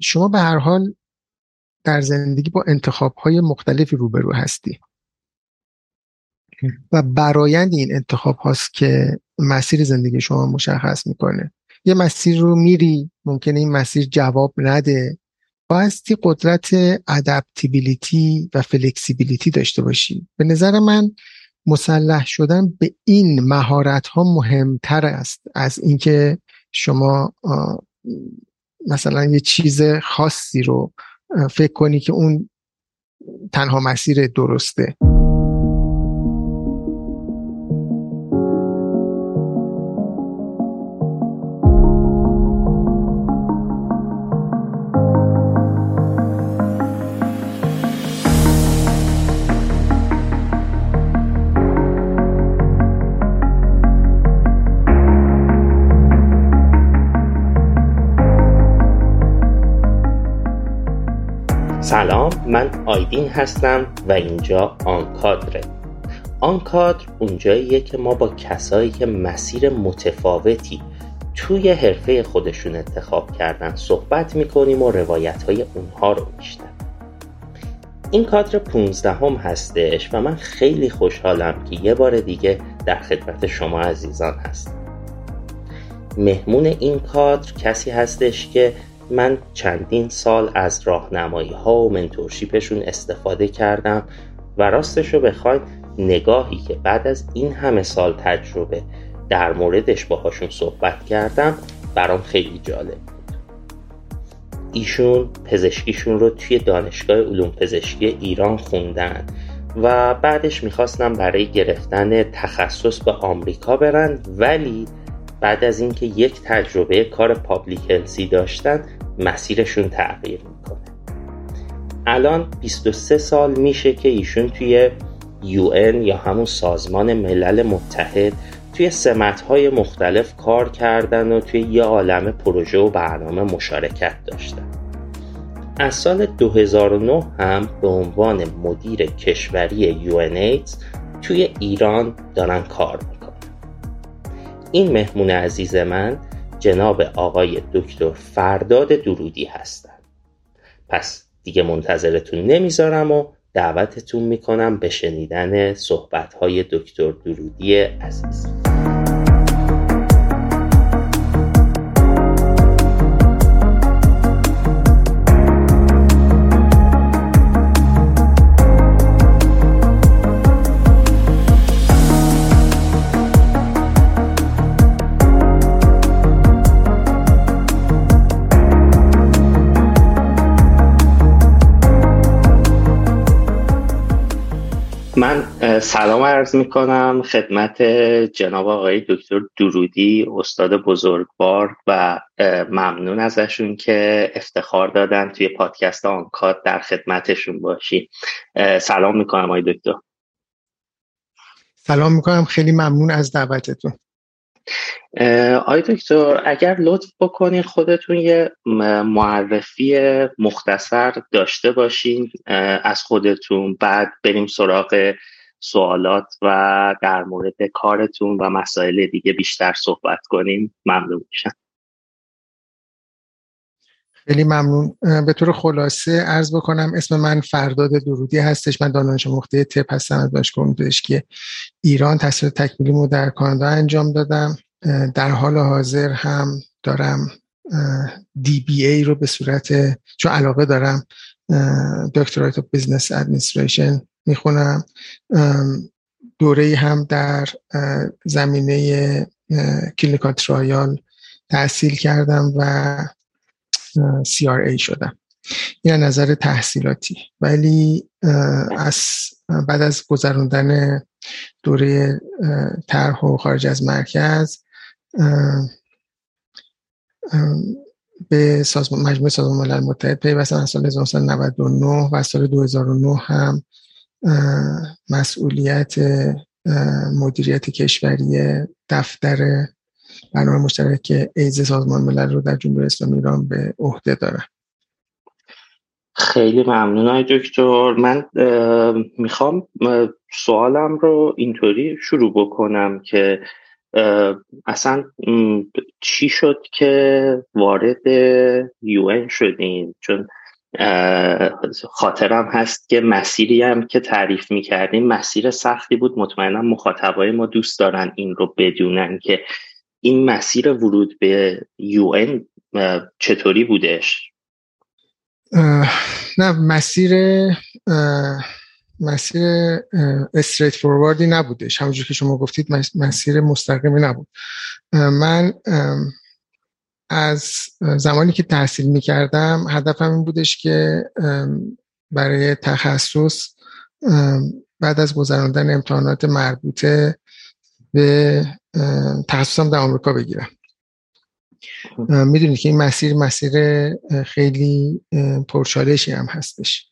شما به هر حال در زندگی با انتخاب های مختلفی روبرو هستی. و برایند این انتخاب هاست که مسیر زندگی شما مشخص می‌کنه. یه مسیر رو میری ممکنه این مسیر جواب نده. بایستی قدرت ادپتیبیلیتی و فلکسیبیلیتی داشته باشی. به نظر من مسلح شدن به این مهارت ها مهمتر است از اینکه شما مثلا یه چیز خاصی رو فکر کنی که اون تنها مسیر درسته. من آیدین هستم و اینجا آنکادره آنکادر اونجاییه که ما با کسایی که مسیر متفاوتی توی حرفه خودشون انتخاب کردن صحبت می‌کنیم و روایت های اونها رو میشنم این کادر 15 هم هستش و من خیلی خوشحالم که یه بار دیگه در خدمت شما عزیزان هستم. مهمون این کادر کسی هستش که من چندین سال از راهنمایی ها و منتورشیپشون استفاده کردم و راستش رو بخواید نگاهی که بعد از این همه سال تجربه در موردش باهاشون صحبت کردم برام خیلی جالب ایشون پزشکیشون رو توی دانشگاه علوم پزشکی ایران خوندن و بعدش می‌خواستم برای گرفتن تخصص به آمریکا برن ولی بعد از اینکه یک تجربه کار پابلیک هلسی داشتن مسیرشون تغییر می‌کنه. الان 23 سال میشه که ایشون توی UN یا همون سازمان ملل متحد توی های مختلف کار کردن و توی یه عالم پروژه و برنامه مشارکت داشتن. از سال 2009 هم به عنوان مدیر کشوری UNAIDS توی ایران دارن کار می‌کنن. این مهمون عزیز من جناب آقای دکتر فرداد درودی هستند پس دیگه منتظرتون نمی‌ذارم و دعوتتون می‌کنم به شنیدن صحبت های دکتر درودی عزیز. من سلام عرض می کنم خدمت جناب آقای دکتر درودی استاد بزرگوار و ممنون ازشون که افتخار دادن توی پادکست آنکات در خدمتشون باشی سلام می کنم آقای دکتر. سلام می کنم خیلی ممنون از دعوتتون. آی دکتر اگر لطف بکنین خودتون یه معرفی مختصر داشته باشین از خودتون بعد بریم سراغ سوالات و در مورد کارتون و مسائل دیگه بیشتر صحبت کنیم. ممنون میشم. خیلی ممنون. به طور خلاصه عرض بکنم اسم من فرداد درودی هستش. من دانش مخته تپ هستم از دانشگاه پزشکی ایران. تحصیل تکمیلی در کانادا انجام دادم. در حال حاضر هم دارم DBA رو به صورت چون علاقه دارم Doctorate of Business Administration می‌خونم. دوره هم در زمینه clinical trial تحصیل کردم و CRA شدم. از نظر تحصیلاتی. ولی از بعد از گذراندن دوره طرح و خارج از مرکز به سازمان مجموعه سازمان ملل متحد پیوستم از سال 1999 و سال 2009 هم مسئولیت مدیریت کشوری دفتر برنامه مشترک ایز سازمان ملل رو در جمهوری اسلامی ایران به عهده دارم خیلی ممنون های دکتر. من می‌خوام سوالم رو اینطوری شروع بکنم که اصلا چی شد که وارد یو شدین؟ چون خاطرم هست که مسیری هم که تعریف می‌کردیم مسیر سختی بود. مطمئنا مخاطبای ما دوست دارن این رو بدونن که این مسیر ورود به یو چطوری بودش. نه مسیر مسیر استریت فورواردی نبودش. همونجور که شما گفتید مسیر مستقیمی نبود. من از زمانی که تحصیل می کردم هدفم این بودش که برای تخصص بعد از گذراندن امتحانات مربوطه به تخصصم در آمریکا بگیرم. می‌دونید که این مسیر مسیر خیلی پرچالشی هم هستش.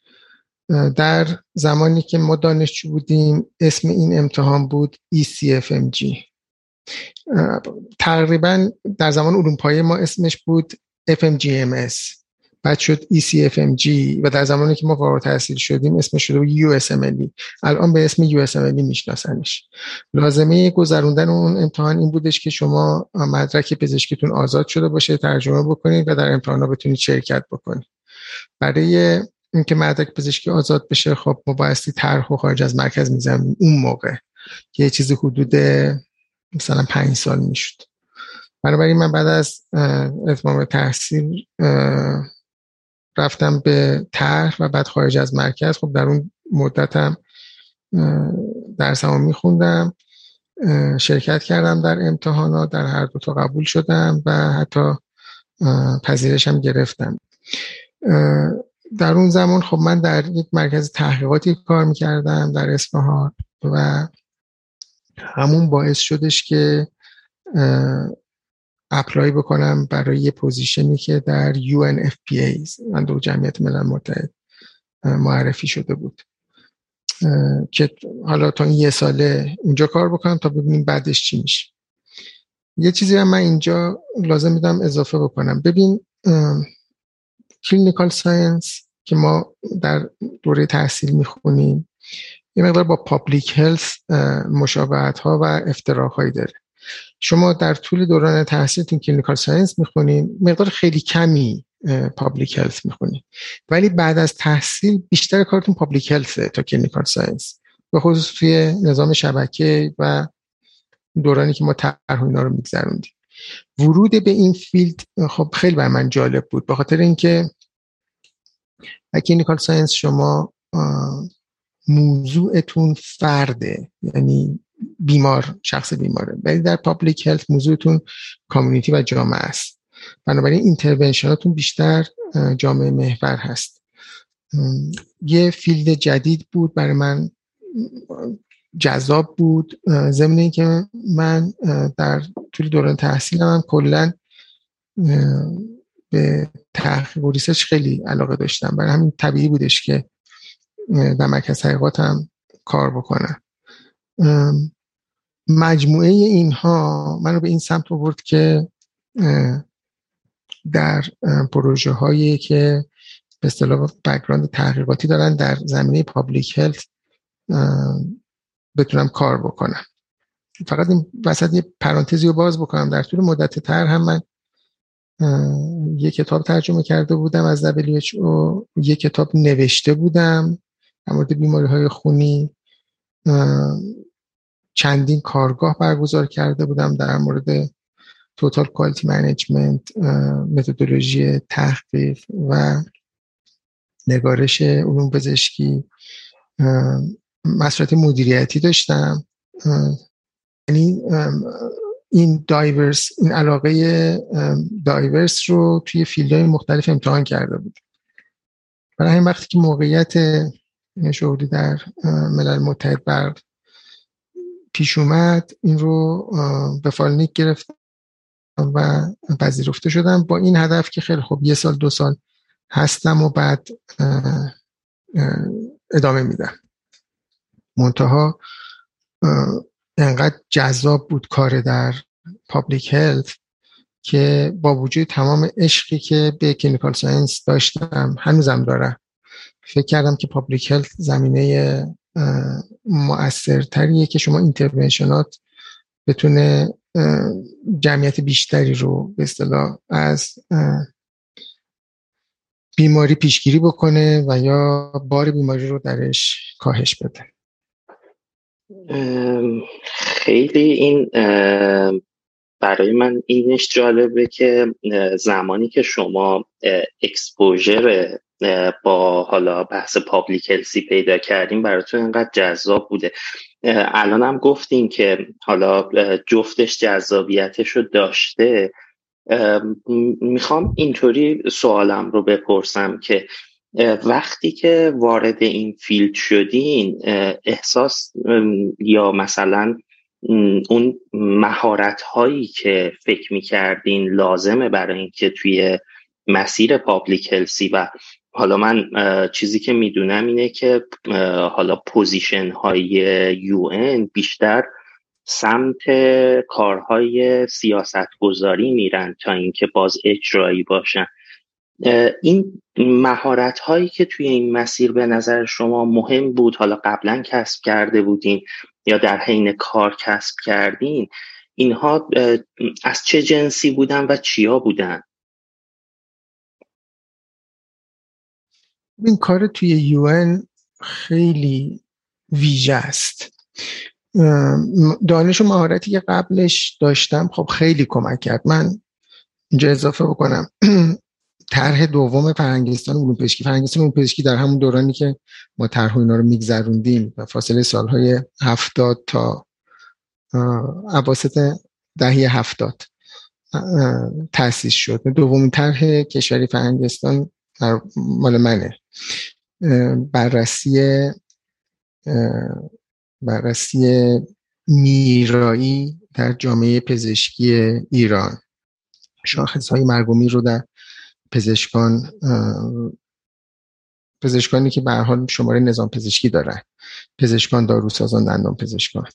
در زمانی که ما دانشجو بودیم اسم این امتحان بود ECFMG تقریبا در زمان علوم ما اسمش بود FMGMS بعد شد ECFMG و در زمانی که ما فارغ تحصیل شدیم اسمش شده بود USMLE الان به اسم USMLE میشناسنش. لازمه گذروندن اون امتحان این بودش که شما مدرک پزشکیتون آزاد شده باشه ترجمه بکنید و در امتحانا بتونید شرکت بکنید. برای اینکه مدرک پزشکی آزاد بشه خب ما بایستی طرح و خارج از مرکز می‌زنیم اون موقع یه چیزی حدود مثلا پنج سال می‌شد. بنابراین من بعد از اتمام تحصیل رفتم به طرح و بعد خارج از مرکز. خب در اون مدتم درسمو میخوندم شرکت کردم در امتحانات در هر دو تا قبول شدم و حتی پذیرشم گرفتم. در اون زمان خب من در یک مرکز تحقیقاتی کار می‌کردم در اصفهان و همون باعث شدش که apply بکنم برای یه position ی که در UNFPA صندوق جمعیت ملل متحد معرفی شده بود. که حالا تا این یه ساله اونجا کار بکنم تا ببینیم بعدش چی میشه. یه چیزی هم من اینجا لازم می‌دونم اضافه بکنم. ببین clinical science که ما در دوره تحصیل می‌خونیم. یه مقدار با public health مشابهت ها و افتراق هایی داره. شما در طول دوران تحصیلتون clinical science می‌خونین مقدار خیلی کمی public health می‌خونین. ولی بعد از تحصیل بیشتر کارتون public health ه تا clinical science. به خصوص توی نظام شبکه و دورانی که ما طرح اینا رو میگذروندیم. ورود به این field خب خیلی برا من جالب بود. به خاطر اینکه clinical science شما موضوعتون فرده یعنی بیمار شخص بیماره ولی در public health موضوعتون community و جامعه است. بنابراین intervention اتون بیشتر جامعه محور هست. یه field جدید بود برای من. جذاب بود. ضمن که من در طول دوران تحصیلم هم کلا به تحقیق و research خیلی علاقه داشتم. برای همین طبیعی بودش که در مرکز تحقیقات کار بکنم. مجموعه اینها من رو به این سمت آورد که در پروژه هایی که به اصطلاح بکراند تحقیقاتی دارن در زمینه پابلیک هلت بتونم کار بکنم. فقط این وسط یه پرانتزی رو باز بکنم. در طول مدت تر هم من یه کتاب ترجمه کرده بودم از WHO یه کتاب نوشته بودم در مورد بیماری های خونی چندین کارگاه برگزار کرده بودم در مورد total quality management متدولوژی تحقیق و نگارش علوم پزشکی. مسئولیت مدیریتی داشتم. یعنی این diverse این علاقه diverse رو توی field های مختلف امتحان کرده بود. برای همین وقتی که موقعیت شغلی در ملل متحد بر پیش اومد این رو به فال نیک گرفتم و پذیرفته شدم. با این هدف که خیلی خوب یه سال دو سال هستم و بعد ادامه میدم. منتها انقدر جذاب بود کار در public health که با وجود تمام عشقی که به clinical science داشتم هنوزم دارم فکر کردم که public health زمینه مؤثرتریه که شما intervention ات بتونه جمعیت بیشتری رو به اصطلاح از بیماری پیشگیری بکنه و یا بار بیماری رو درش کاهش بده. خیلی این برای من اینش جالبه که زمانی که شما exposure با حالا بحث public health ی پیدا کردیم براتون اینقدر جذاب بوده. الان هم گفتیم که حالا جفتش جذابیتش رو داشته. می‌خوام اینطوری سوالم رو بپرسم که وقتی که وارد این field شدین احساس یا مثلا اون مهارت هایی که فکر می‌کردین لازمه برای اینکه توی مسیر public health ی و حالا من چیزی که می‌دونم اینه که حالا position های UN بیشتر سمت کارهای سیاست گذاری میرن تا اینکه باز اجرایی باشن. این مهارت هایی که توی این مسیر به نظر شما مهم بود حالا قبلا کسب کرده بودین یا در حین کار کسب کردین اینها از چه جنسی بودن و چیا بودن؟ این کار توی یون خیلی ویژه است. دانش و مهارتی که قبلش داشتم خب خیلی کمک کرد. من اینجا اضافه بکنم. طرح دوم فرهنگستان علوم پزشکی فرهنگستان علوم پزشکی در همون دورانی که ما طرح اینا رو میگذروندیم و فاصله سالهای هفتاد تا اواسط دهه هفتاد تاسیس شد. دومین طرح کشوری فرهنگستان مال منه. بررسی بررسی میرایی در جامعه پزشکی ایران. شاخص های مرگومی رو در پزشکان پزشکانی که به حال شماره نظام پزشکی دارن. پزشکان داروسازان دندان پزشکان.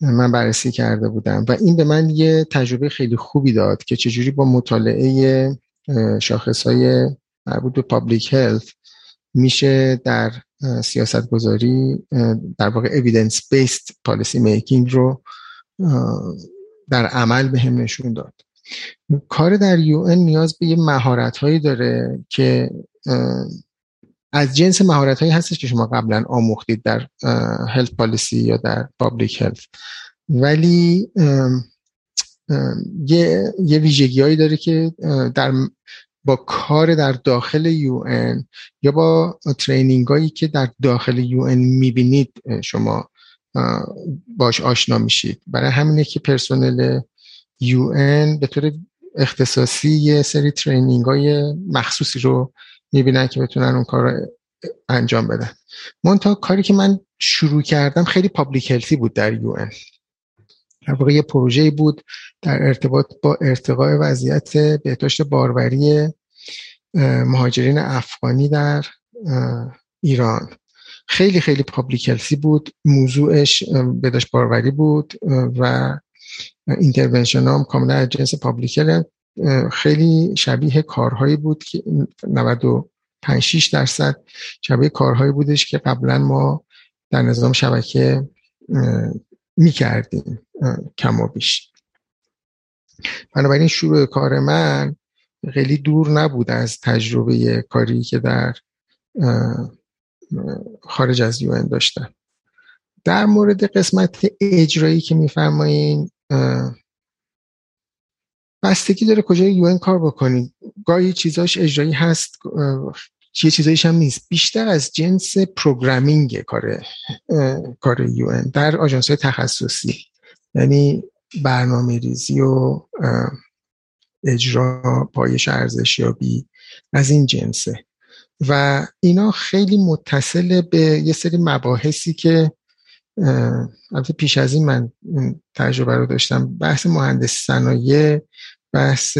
من بررسی کرده بودم و این به من یه تجربه خیلی خوبی داد که چجوری با مطالعه شاخص های مربوط به پابلیک هلت میشه در سیاست گذاری در واقع evidence based policy making رو در عمل به هم نشون داد. کار در یو نیاز به یه مهارت هایی داره که از جنس مهارت هایی هستش که شما قبلا آموختید در health policy یا در public health ولی یه, یه ویژگی هایی داره که در با کار در داخل UN یا با training هایی که در داخل UN می‌بینید شما باش آشنا میشید. برای همینه که پرسنل UN به طور اختصاصی یه سری training های مخصوصی رو می‌بینن که بتونن اون کار رو انجام بدن. منتها کاری که من شروع کردم خیلی public health ی بود در UN در واقع یه پروژه بود در ارتباط با ارتقاء وضعیت بهداشت باروری مهاجرین افغانی در ایران. خیلی خیلی public بود موضوعش بهداشت باروری بود و intervention هم کاملا از جنس public health خیلی شبیه کارهایی بود که 95 درصد شبیه کارهایی بودش که قبلا ما در نظام شبکه می‌کردیم کم و بیش. بنابراین شروع کار من خیلی دور نبود از تجربه کاری که در خارج از یون داشتم. در مورد قسمت اجرایی که میفرمایین بستگی داره کجای یون کار بکنید گاهی چیزاش اجرایی هست چیه چیزایش هم نیست. بیشتر از جنس پروگرامینگ کار کار یون در آژانس های تخصصی. یعنی برنامه ریزی و اجرا پایش ارزشیابی از این جنسه. و اینا خیلی متصل به یه سری مباحثی که البته پیش از این من تجربه رو داشتم. بحث مهندس صنایع بحث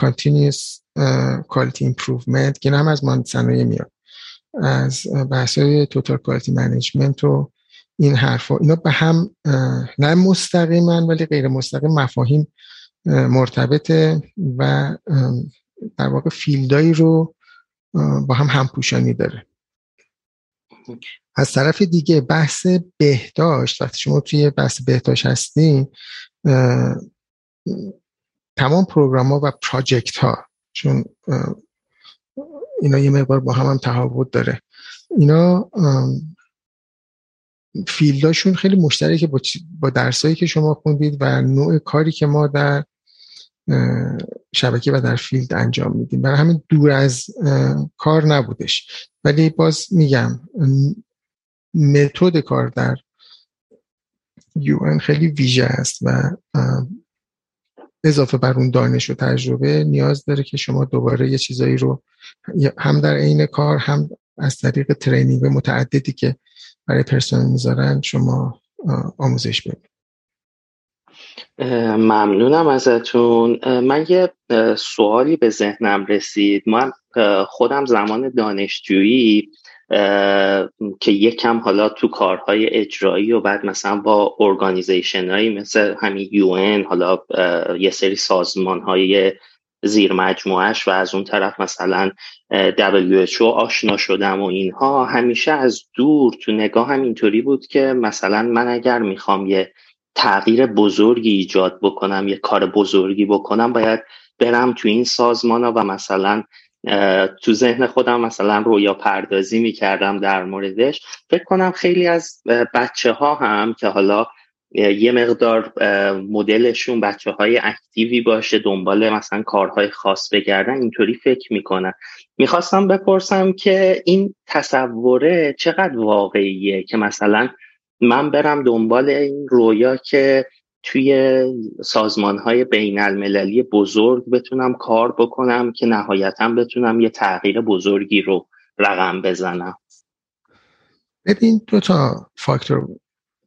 continuous quality improvement که هم از مهندس صنایع میاد. از بحث های توتال quality management و این حرفا. اینا به هم نه مستقیما ولی غیر مستقیم مفاهیم مرتبطه و در واقع فیلدایی رو با هم همپوشانی داره. از طرف دیگه بحث بهداشت وقتی شما توی بحث بهداشت هستین تمام program ها و project ها چون اینا یه مقدار با هم هم تفاوت داره. اینا field اشون خیلی مشترکه با, با درسایی که شما خوندید و نوع کاری که ما در شبکه و در field انجام میدیم. برای همین دور از کار نبودش. ولی باز میگم متد کار در یو خیلی ویژه است و اضافه بر اون دانش و تجربه نیاز داره که شما دوباره یه چیزایی رو هم در عین کار هم از طریق ترینینگ متعددی که برای پرسنل می‌ذارن شما آموزش بدید. ممنونم ازتون. من یه سوالی به ذهنم رسید. من خودم زمان دانشجویی. که یکم حالا تو کارهای اجرایی و بعد مثلا با ارگانیزیشن هایی مثل همین یو حالا یه سری سازمان های زیر مجموعش و از اون طرف مثلا WHO آشنا شدم و اینها همیشه از دور تو نگاه هم اینطوری بود که مثلا من اگر می‌خوام یه تغییر بزرگی ایجاد بکنم یه کار بزرگی بکنم باید برم تو این سازمان ها و مثلا تو ذهن خودم مثلا رویا پردازی می‌کردم در موردش. فکر کنم خیلی از بچه ها هم که حالا یه مقدار مدلشون بچه های اکتیوی باشه دنبال مثلا کارهای خاص بگردن اینطوری فکر می‌کنن. می‌خواستم بپرسم که این تصوره چقدر واقعیه که مثلا من برم دنبال این رویا که توی سازمان های بین المللی بزرگ بتونم کار بکنم که نهایتا بتونم یه تغییر بزرگی رو رقم بزنم. ببین دو تا فاکتور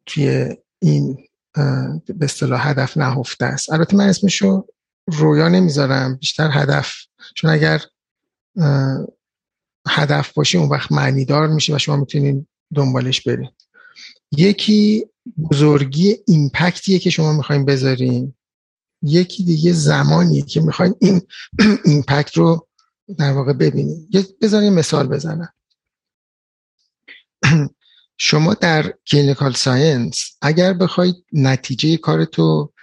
توی این به اصطلاح هدف نهفته است. البته من اسمشو رویا نمی‌ذارم بیشتر هدف. چون اگر هدف باشه اون وقت معنیدار میشه و شما می‌تونین دنبالش برین یکی بزرگی impact یه که شما می‌خواین بذارین. یکی دیگه زمانیه که می‌خواین این impact رو در واقع ببینید بذارین مثال بزنم. شما در clinical science اگر بخواید نتیجه کارتو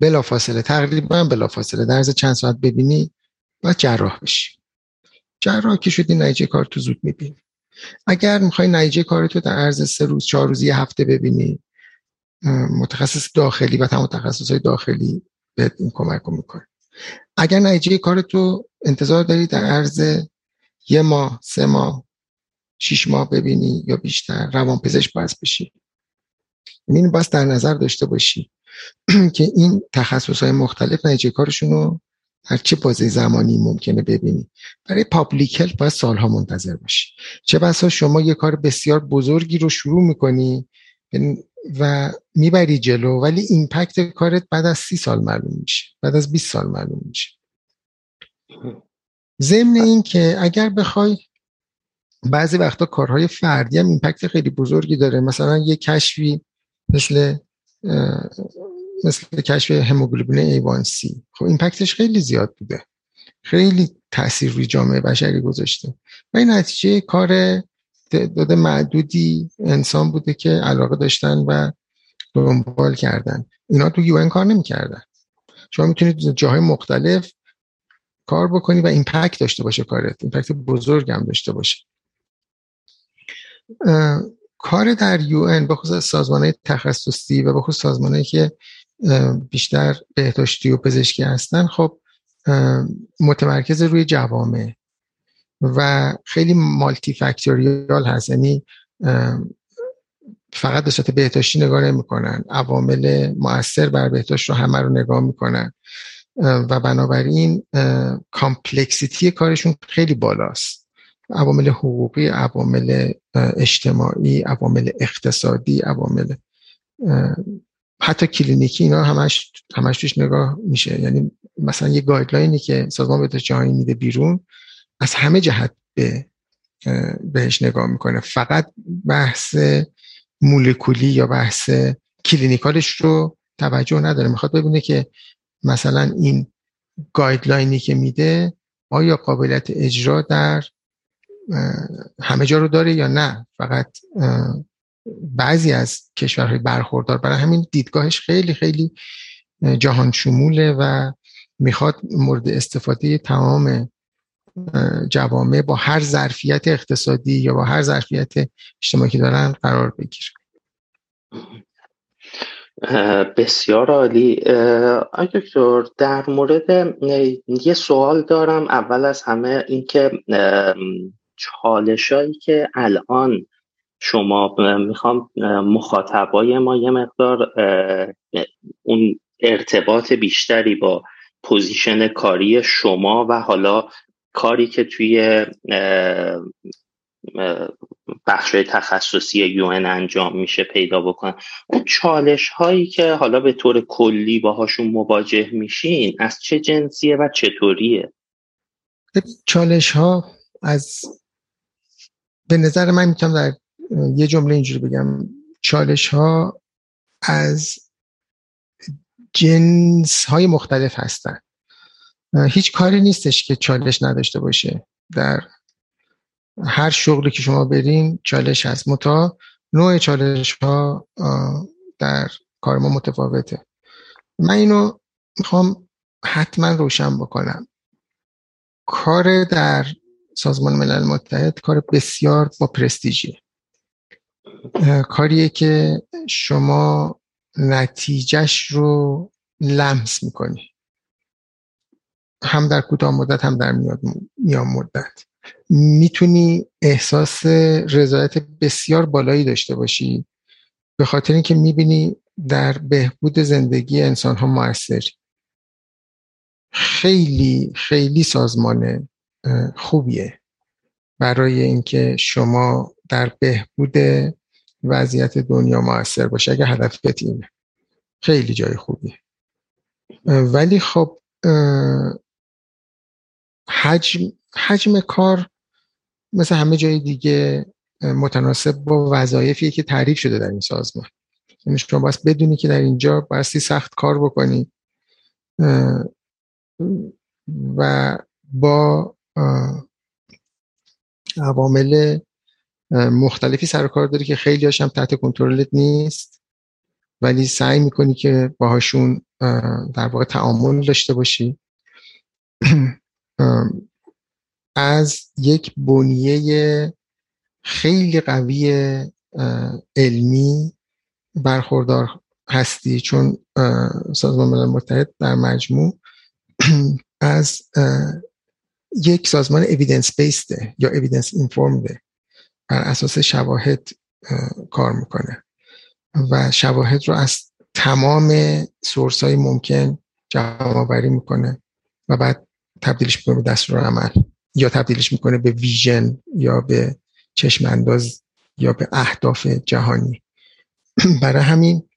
بلافاصله تقریبا بلافاصله در از چند ساعت ببینی باید جراح بشی. جراح که شدی نتیجه کار تو زود می‌بینی. اگر می‌خوای نتیجه کارتو در عرض سه روز چهار روز یه هفته ببینی متخصص داخلی و تمام تخصص های داخلی بهت این کمک رو می‌کنه. اگر نتیجه کارتو انتظار داری در عرض یه ماه سه ماه شیش ماه ببینی یا بیشتر روان پزشک باید بشی. یعنی این باید در نظر داشته باشی که این تخصص های مختلف نتیجه کارشون رو در چه بازه زمانی ممکنه ببینی. برای public health باید سالها منتظر باشی. چه بسا شما یه کار بسیار بزرگی رو شروع می‌کنی و می‌بری جلو ولی impact کارت بعد از سی سال معلوم میشه. بعد از 20 سال معلوم میشه. ضمن این که اگر بخوای بعضی وقتا کارهای فردی هم impact خیلی بزرگی داره. مثلا یه کشفی مثل مثل کشف هموگلوبین A1C خب impact ش خیلی زیاد بوده. خیلی تاثیر روی جامعه بشری گذاشته. و این نتیجه کار تعداد معدودی انسان بوده که علاقه داشتن و دنبال کردن. اینا تو UN کار نمی‌کردن. شما می‌تونید جاهای مختلف کار بکنی و impact داشته باشه کارت. impact بزرگ هم داشته باشه. کار در UN به خصوص سازمان های تخصصی و به خصوص سازمان که بیشتر بهداشتی و پزشکی هستن خب متمرکز روی جوامع. و خیلی multifactorial هست. یعنی فقط به صورت بهداشتی نگاه نمی‌کنن. عوامل مؤثر بر بهداشت رو همه رو نگاه می‌کنن. و بنابراین complexity کارشون خیلی بالاست. عوامل حقوقی عوامل اجتماعی عوامل اقتصادی عوامل حتی کلینیکی اینا همش همش توش نگاه میشه. یعنی مثلا یه guideline ی که سازمان بهداشت جهانی میده بیرون از همه جهت به بهش نگاه می‌کنه. فقط بحث مولکولی یا بحث clinical ش رو توجه نداره. می‌خواد ببینه که مثلا این گایدلاینی که میده آیا قابلیت اجرا در همه جا رو داره یا نه؟ فقط بعضی از کشورهای برخوردار. برای همین دیدگاهش خیلی خیلی جهان شموله و می‌خواد مورد استفاده تمام جوامع با هر ظرفیت اقتصادی یا با هر ظرفیت اجتماعی دارن قرار بگیره بسیار عالی. آقای دکتر در مورد یه سوال دارم. اول از همه اینکه چالشایی که الان شما می‌خوام مخاطبای ما یه مقدار اون ارتباط بیشتری با پوزیشن کاری شما و حالا کاری که توی بخش تخصصی یو انجام میشه پیدا بکنن. اون چالش هایی که حالا به طور کلی باهاشون مواجه میشین از چه جنسیه و چطوریه؟ چالش ها از به نظر من می‌تونم در یه جمله اینجوری بگم. چالش ها از جنس های مختلف هستن. هیچ کاری نیستش که چالش نداشته باشه. در هر شغلی که شما برین چالش هست. متا نوع چالش ها در کار ما متفاوته. من اینو می‌خوام حتما روشن بکنم. کار در سازمان ملل متحد کار بسیار با پرستیژی کاریه که شما نتیجهش رو لمس می‌کنی. هم در کوتاه مدت هم در میان مدت. می‌تونی احساس رضایت بسیار بالایی داشته باشی به خاطر اینکه می‌بینی در بهبود زندگی انسان ها موثری خیلی خیلی سازمان خوبیه. برای اینکه شما در بهبود وضعیت دنیا موثر باشه اگر هدفت اینه. خیلی جای خوبیه. ولی خب حجم, حجم کار مثل همه جای دیگه متناسب با وظایفی که تعریف شده در این سازمان. یعنی شما باید بدونی که در اینجا بایستی سخت کار بکنی و با عوامل مختلفی سر کار داری که خیلی هاشم تحت کنترلت نیست ولی سعی می‌کنی که باهاشون در واقع تعامل داشته باشی. از یک بنیه خیلی قوی علمی برخوردار هستی. چون سازمان ملل متحد در مجموع از یک سازمان اویدنس بیسته یا اویدنس اینفورمده بر اساس شواهد کار می‌کنه و شواهد رو از تمام سورس های ممکن جمع آوری می‌کنه و بعد تبدیلش می‌کنه به دستور عمل یا تبدیلش می‌کنه به ویژن یا به چشم انداز یا به اهداف جهانی. برای همین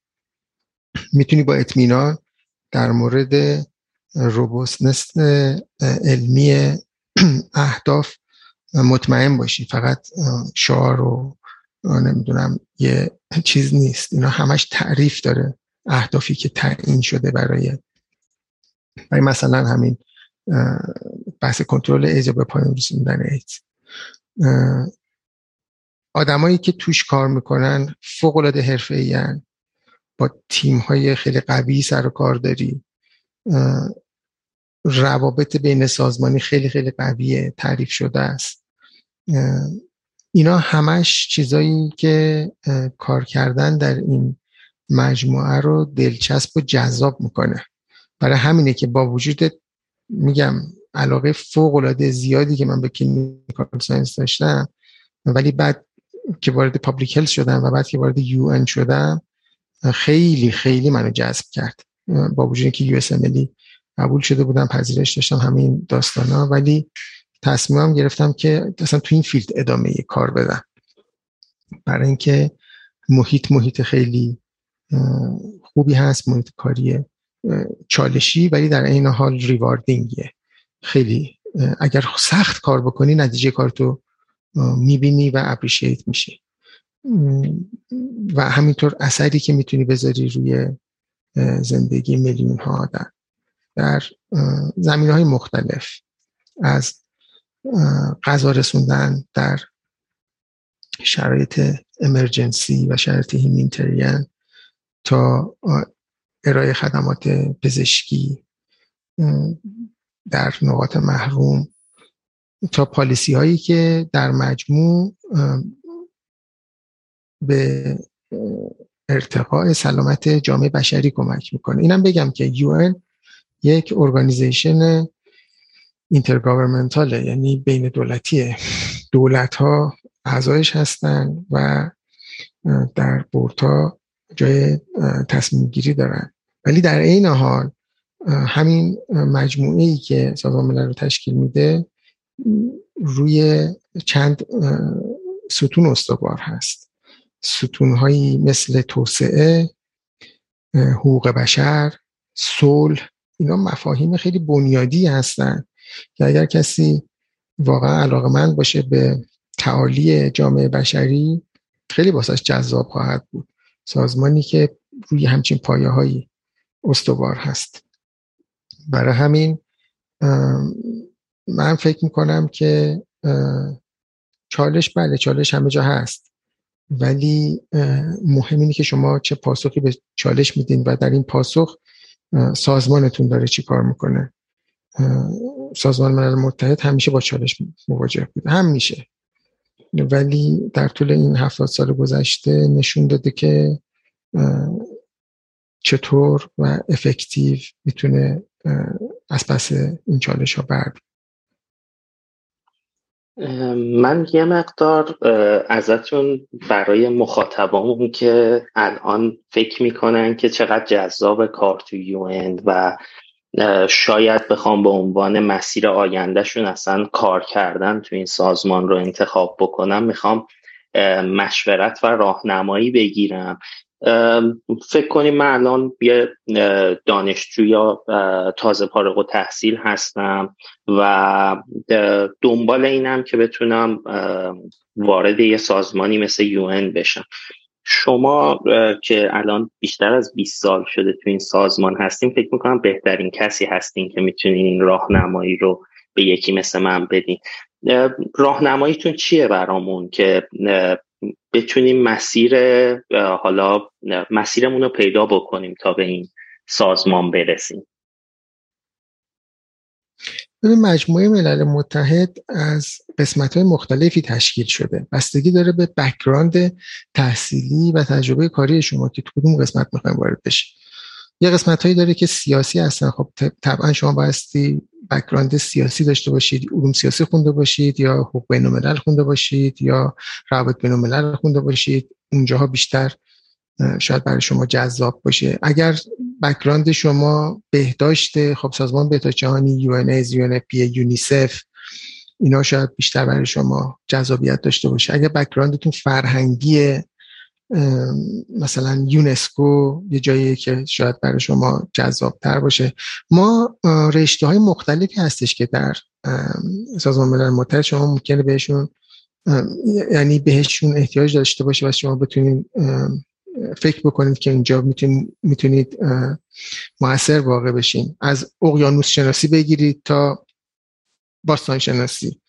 می‌تونی با اطمینان در مورد روبوسنس علمی اهداف مطمئن باشی. فقط شعار و نمی‌دونم یه چیز نیست. اینا همش تعریف داره اهدافی که تعیین شده برای. برای مثلا همین بحث کنترل ایدز به پایان رسوندن ایدز آدمایی که توش کار می‌کنن فوق العاده حرفه‌ای با تیم های خیلی قوی سر و کار داری. روابط بین سازمانی خیلی خیلی قویه تعریف شده است. اینا همش چیزایی که کار کردن در این مجموعه رو دلچسب و جذاب می‌کنه. برای همینه که با وجود میگم علاقه فوق العاده زیادی که من به clinical science داشتم ولی بعد که وارد public health شدم و بعد که وارد UN شدم خیلی خیلی منو جذب کرد. با وجود که US قبول شده بودم پذیرش داشتم همین داستانا ولی تصمیمم گرفتم که اصلا تو این field ادامه کار بدم. برای اینکه محیط محیط خیلی خوبی هست محیط کاری چالشی ولی در عین حال rewarding یه خیلی اگر سخت کار بکنی نتیجه کارتو می‌بینی و appreciate میشی. و همینطور اثری که می‌تونی بذاری روی زندگی میلیون ها آدم. در زمین های مختلف. از غذا رسوندن در شرایط امرجنسی و شرایط هیمینتریان تا ارائه خدمات پزشکی در نقاط محروم تا پالیسی هایی که در مجموع به ارتقاء سلامت جامعه بشری کمک می‌کنه. اینم بگم که یو یک ارگانیزیشن اینترگاورمنتاله یعنی بین دولتیه. دولت ها اعضایش هستن و در بورتا جای تصمیم گیری دارن. ولی در این حال همین مجموعه ای که سازمان ملل رو تشکیل میده روی چند ستون استوار هست. ستون هایی مثل توسعه حقوق بشر صلح اینا مفاهیم خیلی بنیادی هستند که اگر کسی واقعا علاقه من باشه به تعالی جامعه بشری خیلی باسش جذاب خواهد بود. سازمانی که روی همچین پایه هایی استوار هست. برای همین من فکر می‌کنم که چالش بله چالش همه جا هست. ولی مهم اینه که شما چه پاسخی به چالش میدین و در این پاسخ سازمانتون داره چی کار می‌کنه. سازمان ملل متحد همیشه با چالش مواجه بود هم میشه. ولی در طول این هفتاد سال گذشته نشون داده که چطور و افکتیو می‌تونه از پس این چالش ها بر من یه مقدار ازتون برای مخاطبامون که الان فکر می‌کنن که چقدر جذاب کار تو یو و شاید بخوام به عنوان مسیر آیندهشون اصلا کار کردن تو این سازمان رو انتخاب بکنم می‌خوام مشورت و راهنمایی بگیرم. فکر کنیم من الان یه دانشجو یا تازه فارغ و تحصیل هستم و دنبال اینم که بتونم وارد یه سازمانی مثل یو بشم. شما که الان بیشتر از 20 سال شده تو این سازمان هستیم فکر می‌کنم بهترین کسی هستین که می‌تونین این راهنمایی رو به یکی مثل من بدین. راهنماییتون چیه برامون که بتونیم مسیر حالا مسیرمون رو پیدا بکنیم تا به این سازمان برسیم؟ مجموعه ملل متحد از قسمت های مختلفی تشکیل شده. بستگی داره به بکراند تحصیلی و تجربه کاری شما که تو کدوم قسمت می‌خوایم وارد بشید یه قسمت هایی داره که سیاسی هستن. خب طبعا شما بایستی بکراند سیاسی داشته باشید علوم سیاسی خونده باشید یا حقوق بین الملل خونده باشید یا روابط بین الملل خونده باشید. اونجاها بیشتر شاید برای شما جذاب باشه. اگر بکراند شما بهداشت خب سازمان بهداشت جهانی یو ان یو یونیسف اینا شاید بیشتر برای شما جذابیت داشته باشه. اگر بکراندتون فرهنگی مثلا یونسکو یه جایی که شاید برای شما جذاب تر باشه. ما رشته های مختلفی هستش که در سازمان ملل متحد شما ممکنه بهشون یعنی بهشون احتیاج داشته باشه و شما بتونید فکر بکنید که اینجا می‌تونید, موثر واقع بشین. از اقیانوس شناسی بگیرید تا باستان شناسی.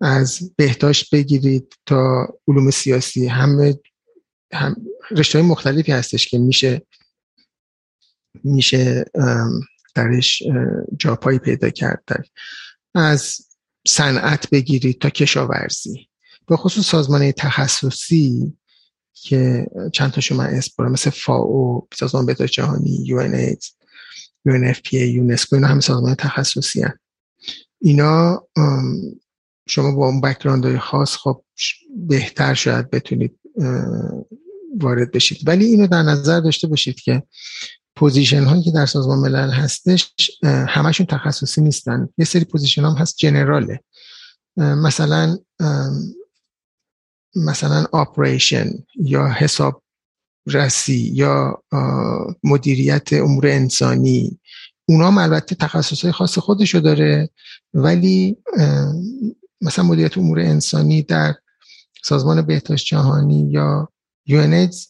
از بهداشت بگیرید تا علوم سیاسی. همه هم رشته های مختلفی هستش که میشه میشه درش جاپایی پیدا کرد. از صنعت بگیرید تا کشاورزی. به خصوص سازمان تخصصی که چند تاشو من اسم ببرم مثل فائو سازمان بهداشت جهانی UNAIDS UNFPA یونسکو اینا همه سازمان تخصصی هن. اینا شما با اون background های خاص خب بهتر شاید بتونید وارد بشید. ولی اینو در نظر داشته باشید که position هایی که در سازمان ملل هستش همشون تخصصی نیستن. یه سری پوزیشن هم هست general ه. مثلا مثلا operation یا حسابرسی یا مدیریت امور انسانی اونا هم البته تخصص خاص خودشو داره ولی مثلا مدیریت امور انسانی در سازمان بهداشت جهانی یا یونیتز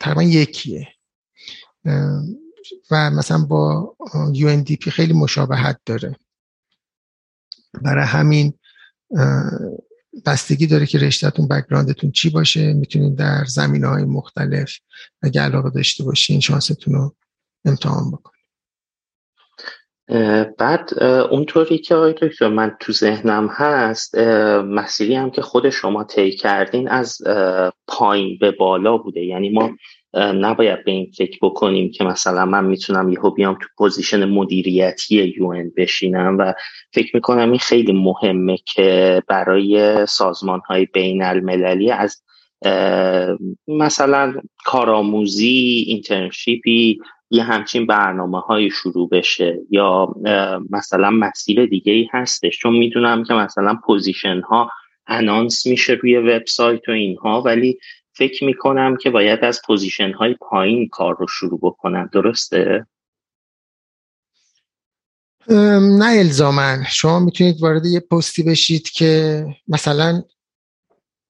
تقریبا یکیه. و مثلا با UNDP خیلی مشابهت داره. برای همین بستگی داره که رشتهتون بکگراندتون چی باشه می‌تونید در زمینه های مختلف اگه علاقه داشته باشین شانستون رو امتحان بکنیم بعد اونطوری که آقای دکتر من تو ذهنم هست مسیری هم که خود شما طی کردین از پایین به بالا بوده. یعنی ما نباید به این فکر بکنیم که مثلا من می‌تونم یهو بیام تو position مدیریتی UN بشینم و فکر می‌کنم این خیلی مهمه که برای سازمان های بین المللی از مثلا کارآموزی internship ی یه همچین برنامه های شروع بشه یا مثلا مسیر دیگه ای هستش. چون می‌دونم که مثلا position ها announce میشه روی وبسایت و اینها ولی فکر می‌کنم که باید از position های پایین کار رو شروع بکنم. درسته؟ نه الزاماً شما می‌تونید وارد یه پستی بشید که مثلا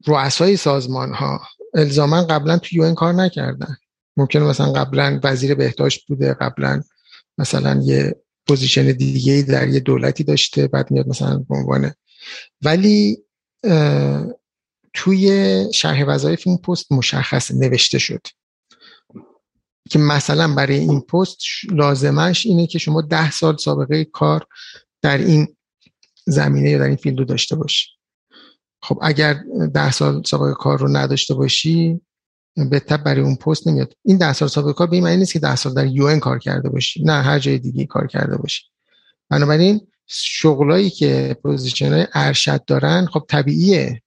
رؤسای سازمان ها الزاما قبلا تو UN کار نکردن. ممکنه مثلا قبلا وزیر بهداشت بوده قبلا مثلا یه position دیگه در یه دولتی داشته بعد میاد مثلا به عنوان ولی توی شرح وظایف این پست مشخص نوشته شد. که مثلا برای این پست لازمش اینه که شما ده سال سابقه کار در این زمینه یا در این field رو داشته باشی. خب اگر ده سال سابقه کار رو نداشته باشی به طبع برای اون پست نمیاد. این ده سال سابقه کار به این معنی نیست که ده سال در UN کار کرده باشی. نه هر جای دیگه کار کرده باشی. بنابراین شغلایی که position های ارشد دارن خب طبیعیه.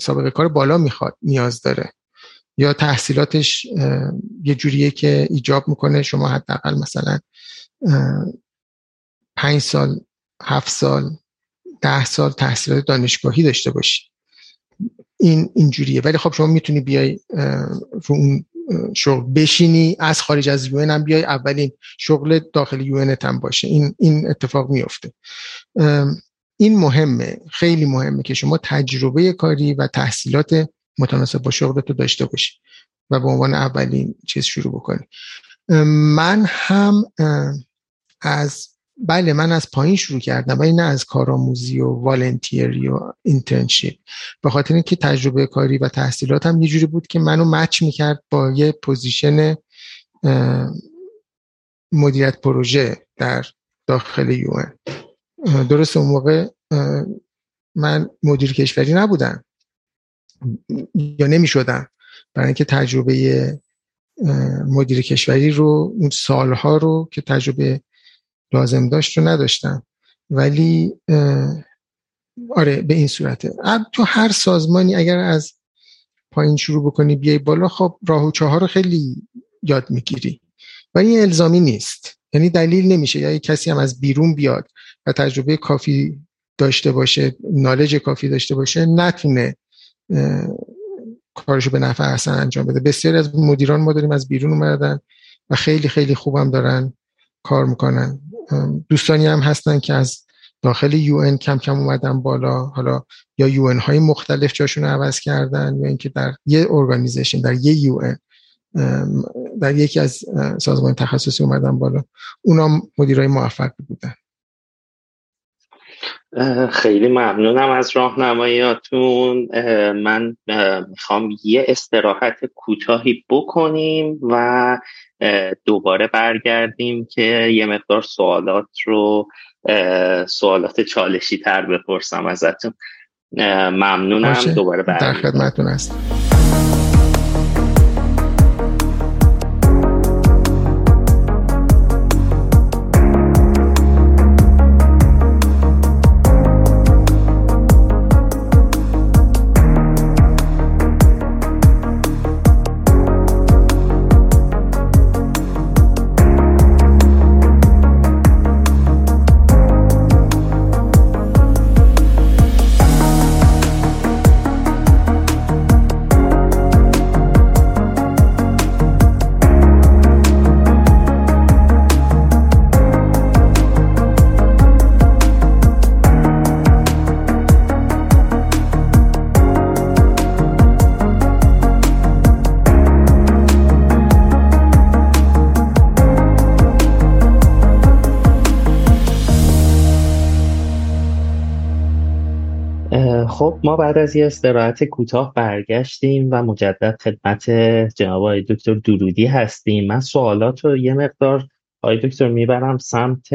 سابقه کار بالا می‌خواد نیاز داره. یا تحصیلاتش یه جوریه که ایجاب می‌کنه. شما حداقل مثلا پنج سال هفت سال ده سال تحصیلات دانشگاهی داشته باشی. این اینجوریه ولی خب شما می‌تونی بیای رو اون شغل بشینی. از خارج از یون هم بیای اولین شغل داخل یون هم باشه. این این اتفاق میفته این مهمه خیلی مهمه که شما تجربه کاری و تحصیلات متناسب با شغلت رو داشته باشی و به عنوان اولین چیز شروع بکنی. من هم از بله من از پایین شروع کردم ولی نه از کارآموزی و والنتیری و اینترنشیپ. به خاطر اینکه تجربه کاری و تحصیلاتم یه جوری بود که منو match می‌کرد با یه position مدیریت پروژه در داخل UN درست اون موقع من مدیر کشوری نبودم. یا نمی شدم برای اینکه تجربه مدیر کشوری رو اون سالها رو که تجربه لازم داشت رو نداشتم. ولی آره به این صورته. تو هر سازمانی اگر از پایین شروع بکنی بیای بالا خب راه و چهار رو خیلی یاد می‌گیری. ولی این الزامی نیست. یعنی دلیل نمیشه. یا کسی هم از بیرون بیاد. و تجربه کافی داشته باشه نالج کافی داشته باشه نتونه کارشو به نفع احسن انجام بده. بسیاری از مدیران ما داریم از بیرون اومدن و خیلی خیلی خوبم دارن کار می‌کنن. دوستانی هم هستن که از داخل یو کم کم اومدن بالا. حالا یا یو های مختلف جاشون عوض کردن یا اینکه در یه ارگانیزیشن در یه یو در یکی از سازمان تخصصی اومدن بالا. اونا مدیرای موفق بودن. خیلی ممنونم از راهنماییاتون. من می‌خوام یه استراحت کوتاهی بکنیم و دوباره برگردیم که یه مقدار سوالات رو سوالات چالشی تر بپرسم ازتون. ممنونم. دوباره برگردیم. در خدمتون هستم. ما بعد از یه استراحت کوتاه برگشتیم و مجدد خدمت جناب آقای دکتر درودی هستیم. من سوالات رو یه مقدار آقای دکتر می‌برم سمت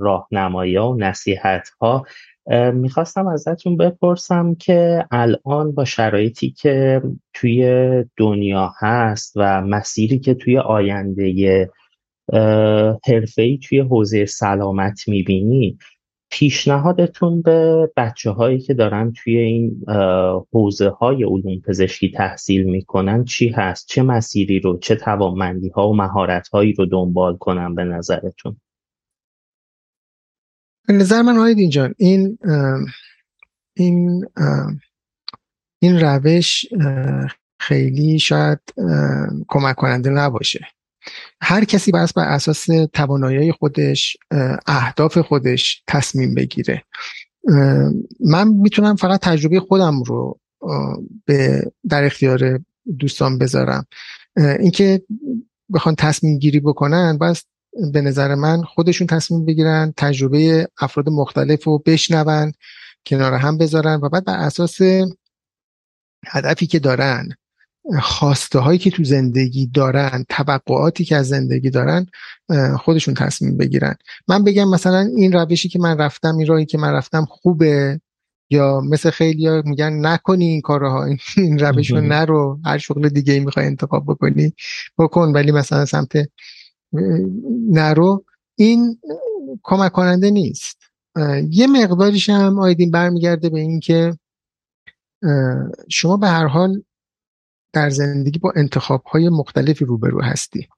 راهنمایی و نصیحت ها می‌خواستم ازتون بپرسم که الان با شرایطی که توی دنیا هست و مسیری که توی آینده حرفه‌ای توی حوزه سلامت می‌بینی پیشنهادتون به بچه هایی که دارن توی این حوزه های علوم پزشکی تحصیل می‌کنن چی هست؟ چه مسیری رو چه توانمندی ها و مهارت هایی رو دنبال کنن به نظرتون؟ به نظر من آید اینجا این این این روش خیلی شاید کمک کننده نباشه هر کسی باید بر اساس توانایی خودش اهداف خودش تصمیم بگیره. من می‌تونم فقط تجربه خودم رو به در اختیار دوستان بذارم. اینکه بخوان تصمیم گیری بکنن بس به نظر من خودشون تصمیم بگیرن تجربه افراد مختلف رو بشنون کنار هم بذارن و بعد بر اساس هدفی که دارن خواسته هایی که تو زندگی دارن توقعاتی که از زندگی دارن خودشون تصمیم بگیرن. من بگم مثلا این روشی که من رفتم این راهی که من رفتم خوبه؟ یا مثل خیلی ها میگن نکنی این کارها این روش رو نرو. هر شغل دیگه ای می‌خوای انتخاب بکنی بکن. ولی مثلا سمت نرو. این کمک کننده نیست یه مقداریش هم آیدین برمیگرده به این که شما به هر حال در زندگی با انتخاب های مختلفی روبرو هستی.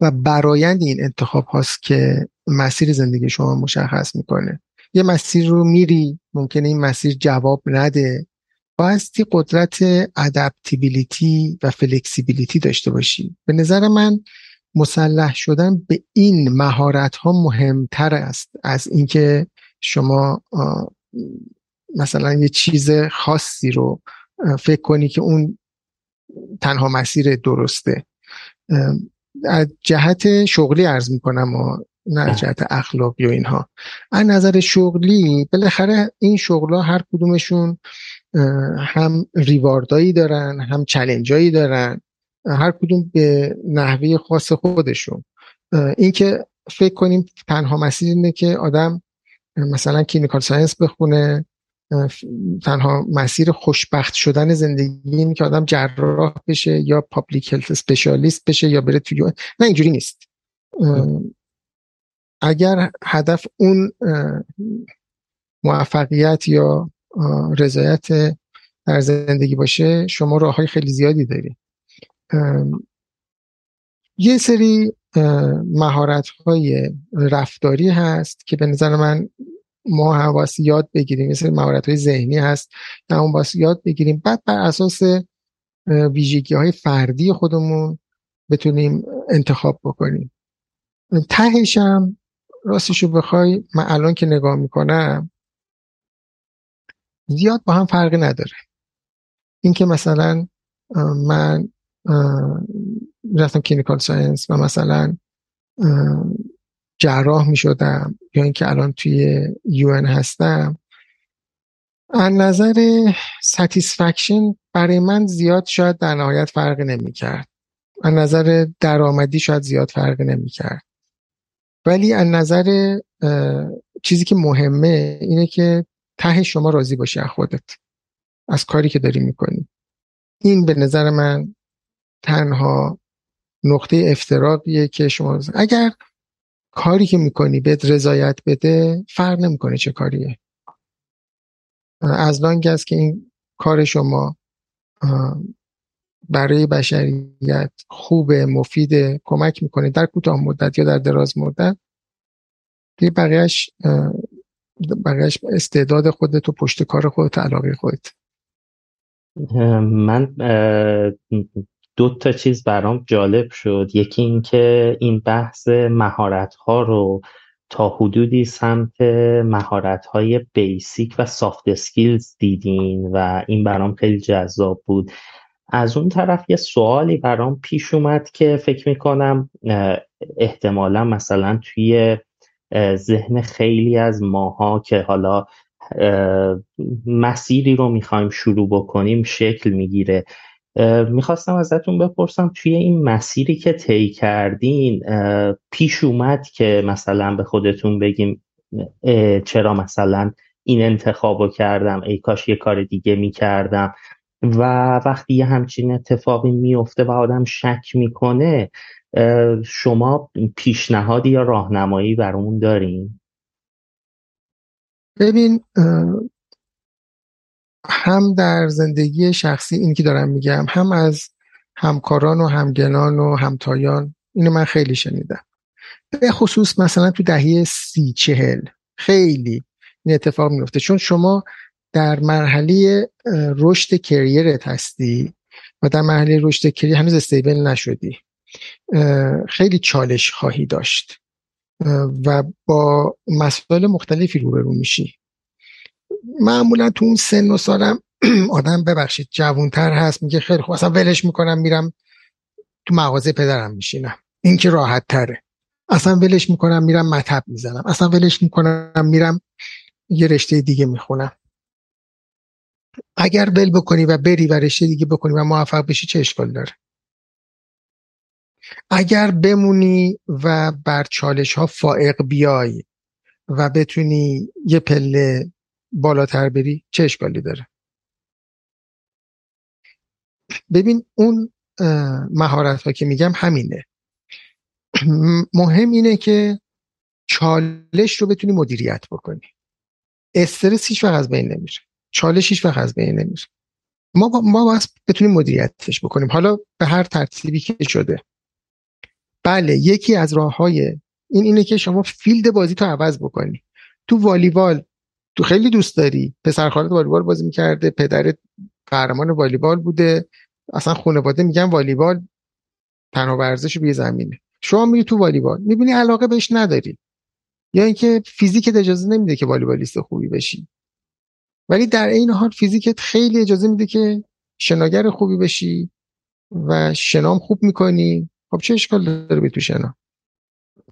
و برایند این انتخاب هاست که مسیر زندگی شما مشخص می‌کنه. یه مسیر رو میری ممکنه این مسیر جواب نده. بایستی قدرت ادپتیبیلیتی و فلکسیبیلیتی داشته باشی. به نظر من مسلح شدن به این مهارت ها مهمتر است از اینکه شما مثلا یه چیز خاصی رو فکر کنی که اون تنها مسیر درسته. از جهت شغلی عرض می‌کنم و نه از جهت اخلاقی و اینها. از نظر شغلی بالاخره این شغل ها هر کدومشون هم ریواردایی دارن هم چلنجایی دارن. هر کدوم به نحوه خاص خودشون. اینکه فکر کنیم تنها مسیر اینه که آدم مثلا clinical science بخونه تنها مسیر خوشبخت شدن زندگی این که آدم جراح بشه یا public health specialist بشه یا بره توی نه اینجوری نیست. اگر هدف اون موفقیت یا رضایت در زندگی باشه شما راه های خیلی زیادی داری. یه سری مهارت های رفتاری هست که به نظر من ما هم یاد بگیریم مثل مهارت های ذهنی هست نه اون باید یاد بگیریم. بعد بر اساس ویژگی های فردی خودمون بتونیم انتخاب بکنیم. تهش هم راستشو بخوای من الان که نگاه می‌کنم زیاد با هم فرقی نداره. اینکه مثلا من رفتم clinical science و مثلا جراح می شدم یا اینکه الان توی UN هستم از نظر satisfaction برای من زیاد شاید در نهایت فرقی نمی کرد از نظر درآمدی شاید زیاد فرقی نمی کرد ولی از نظر چیزی که مهمه اینه که ته شما راضی باشی از خودت از کاری که داری می‌کنی. این به نظر من تنها نقطه افتراقیه که شما اگر کاری که می‌کنی بهت رضایت بده فرق نمی‌کنه چه کاریه. از لانگ است که این کار شما برای بشریت خوب مفید کمک می‌کنه در کوتاه مدت یا در دراز مدت. دیگه بقیهش بقیهش استعداد خودت و پشت کار خودت علاقه خودت. من دو تا چیز برام جالب شد. یکی اینکه این بحث مهارت ها رو تا حدودی سمت مهارت های basic و soft skills دیدین و این برام خیلی جذاب بود. از اون طرف یه سوالی برام پیش اومد که فکر می‌کنم احتمالا مثلا توی ذهن خیلی از ماها که حالا مسیری رو می‌خوایم شروع بکنیم شکل می‌گیره. می‌خواستم ازتون بپرسم توی این مسیری که طی کردین پیش اومد که مثلا به خودتون بگیم چرا مثلا این انتخابو کردم ای کاش یه کار دیگه می‌کردم و وقتی یه همچین اتفاقی میفته و آدم شک می‌کنه شما پیشنهادی یا راهنمایی برامون دارین؟ ببین هم در زندگی شخصی این که دارم میگم هم از همکاران و همگنان و همتایان اینو من خیلی شنیدم. به خصوص مثلا تو دهه سی چهل خیلی این اتفاق میفته چون شما در مرحله رشد کریرت هستی و در مرحله رشد کریر هنوز استیبل نشدی. خیلی چالش خواهی داشت. و با مسائل مختلفی روبرو میشی. معمولا تو اون سن و سالم آدم ببخشید جوونتر هست میگه خیلی خوب. اصلا ولش می‌کنم میرم تو مغازه پدرم میشینم. این که راحت تره اصلا ولش می‌کنم میرم مطب می‌زنم. اصلا ولش می‌کنم میرم یه رشته دیگه می‌خونم. اگر ول بکنی و بری و رشته دیگه بکنی و موفق بشی چه اشکال داره؟ اگر بمونی و بر چالش ها فائق بیای و بتونی یه پله بالاتر بری چه اشکالی داره. ببین اون مهارت ها که میگم همینه. مهم اینه که چالش رو بتونی مدیریت بکنی. استرس هیچ وقت از بین نمیره. چالش هیچ وقت از بین نمیره. ما با ما باید بتونیم مدیریتش بکنیم. حالا به هر ترتیبی که شده. بله یکی از راه های این اینه که شما فیلد بازی تو عوض بکنی. تو والیبال تو خیلی دوست داری. پسر خالت والیبال بازی می‌کرده پدرت قهرمان والیبال بوده. اصلا خانواده میگن والیبال تنها ورزش روی زمینه. شما میری تو والیبال می‌بینی علاقه بهش نداری. یا اینکه فیزیکت اجازه نمیده که والیبالیست خوبی بشی. ولی در این حال فیزیکت خیلی اجازه میده که شناگر خوبی بشی و شنام خوب می‌کنی. خب چه اشکال داره به تو شنا؟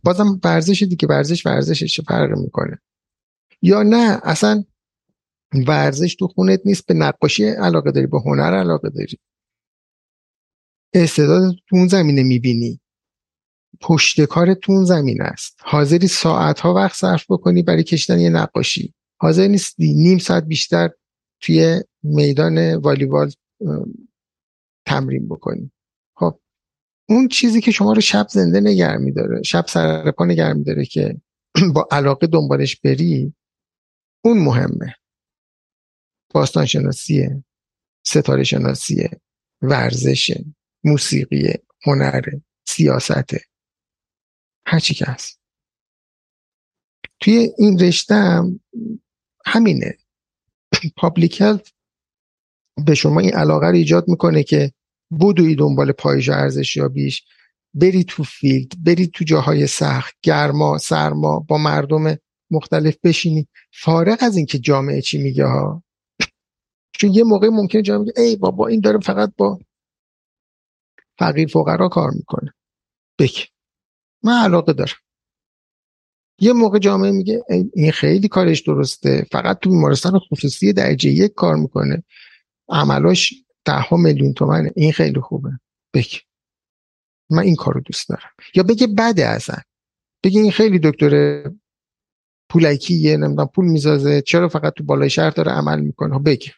بازم ورزش دیگه ورزش ورزشش چه فرق می‌کنه. یا نه؟ اصلا ورزش تو خونت نیست به نقاشی علاقه داری به هنر علاقه داری. استعداد تو اون زمینه می‌بینی. پشت کار تو اون زمین است. حاضری ساعت ها وقت صرف بکنی برای کشتن یه نقاشی. حاضر نیستی. نیم ساعت بیشتر توی میدان والیبال تمرین بکنی. خب اون چیزی که شما رو شب زنده نگر میداره شب سر پا میداره که با علاقه دنبالش بری اون مهمه. باستان شناسیه ستاره شناسیه ورزشه موسیقی هنر سیاسته. هرچی که هست. توی این رشته هم همینه. public به شما این علاقه رو ایجاد می‌کنه که بدوی دنبال پایش بیش بری تو field بری تو جاهای سخت گرما سرما با مردم مختلف بشینی. فارغ از اینکه جامعه چی میگه ها. چون یه موقع ممکنه جامعه میگه ای بابا این داره فقط با فقیر فقرا کار می‌کنه. بک. من علاقه دارم. یه موقع جامعه میگه این خیلی کارش درسته. فقط تو بیمارستان خصوصی درجه یک کار می‌کنه. عملاش ده ها میلیون تومنه. این خیلی خوبه. بک. من این کارو دوست دارم. یا بگه بده اصلا. بگه این خیلی دکتر پولکیه نمی‌دونم پول میزازه چرا فقط تو بالای شهر داره عمل می‌کنه؟ خب بگه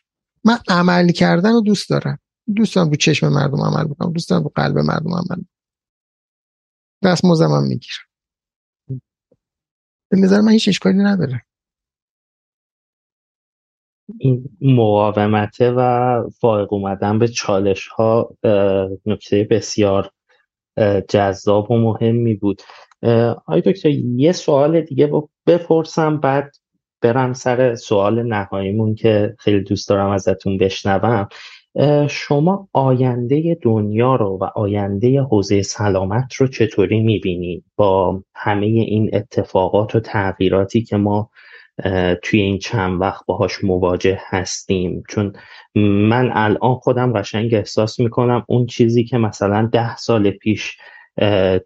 من عمل کردن رو دوست دارم. دوست دارم رو چشم مردم عمل بکنم دوست دارم رو قلب مردم عمل دست موزم هم می‌گیرم به نظر من هیچ اشکالی نداره. این و فائق اومدن به چالش ها نکته بسیار جذاب و مهمی بود. آی دکتر یه سوال دیگه بپرسم بعد برم سر سوال نهاییمون که خیلی دوست دارم ازتون بشنوم. شما آینده دنیا رو و آینده حوزه سلامت رو چطوری می‌بینید با همه این اتفاقات و تغییراتی که ما توی این چند وقت باهاش مواجه هستیم. چون من الان خودم قشنگ احساس می‌کنم اون چیزی که مثلا ده سال پیش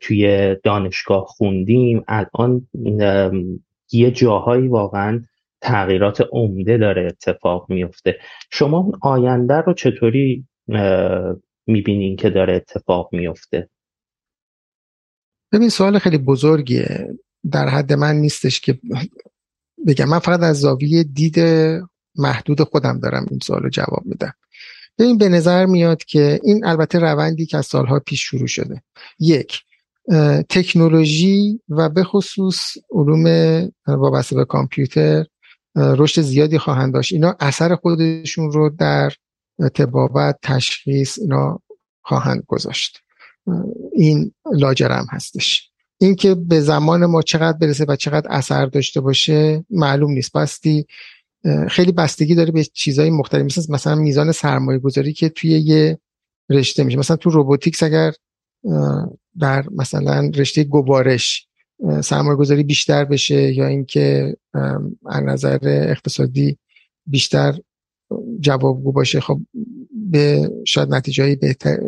توی دانشگاه خوندیم الان یه جاهایی واقعا تغییرات عمده داره اتفاق میفته. شما آینده رو چطوری می‌بینین که داره اتفاق میفته؟ ببین سوال خیلی بزرگیه. در حد من نیستش که بگم. من فقط از زاویه دید محدود خودم دارم این سوال رو جواب میدم. ببین به نظر میاد که این البته روندی که از سالها پیش شروع شده. یک تکنولوژی و به خصوص علوم وابسته به کامپیوتر رشد زیادی خواهند داشت. اینا اثر خودشون رو در تبابت تشخیص اینا خواهند گذاشت. این لاجرم هستش. اینکه به زمان ما چقدر برسه و چقدر اثر داشته باشه معلوم نیست. بستی خیلی بستگی داره به چیزهای مختلف. مثل مثلا میزان سرمایه گذاری که توی یه رشته میشه. مثلا تو روبوتیکس اگر در مثلا رشته گوارش سرمایه گذاری بیشتر بشه یا اینکه از نظر اقتصادی بیشتر جوابگو باشه خب به شاید نتیجه بهتر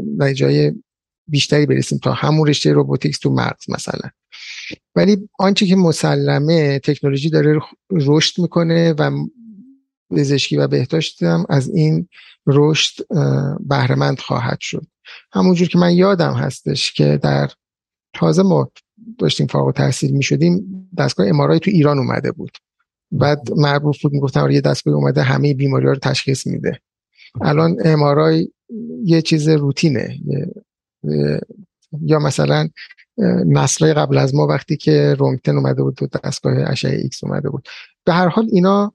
بیشتری برسیم تا همون رشته روبوتیکس تو مغز مثلا. ولی آنچه که مسلمه تکنولوژی داره رشد می‌کنه و پزشکی و بهداشت هم از این رشد بهرهمند خواهد شد. همونجور که من یادم هستش که در تازه ما داشتیم فارغ تحصیل می شدیم دستگاه MRI تو ایران اومده بود. بعد مربوط بود می‌گفتن آره یه دستگاه اومده همه بیماری ها رو تشخیص میده. الان MRI یه چیز روتینه. یا مثلا نسلای قبل از ما وقتی که رونتگن اومده بود و دستگاه اشعه ایکس اومده بود. به هر حال اینا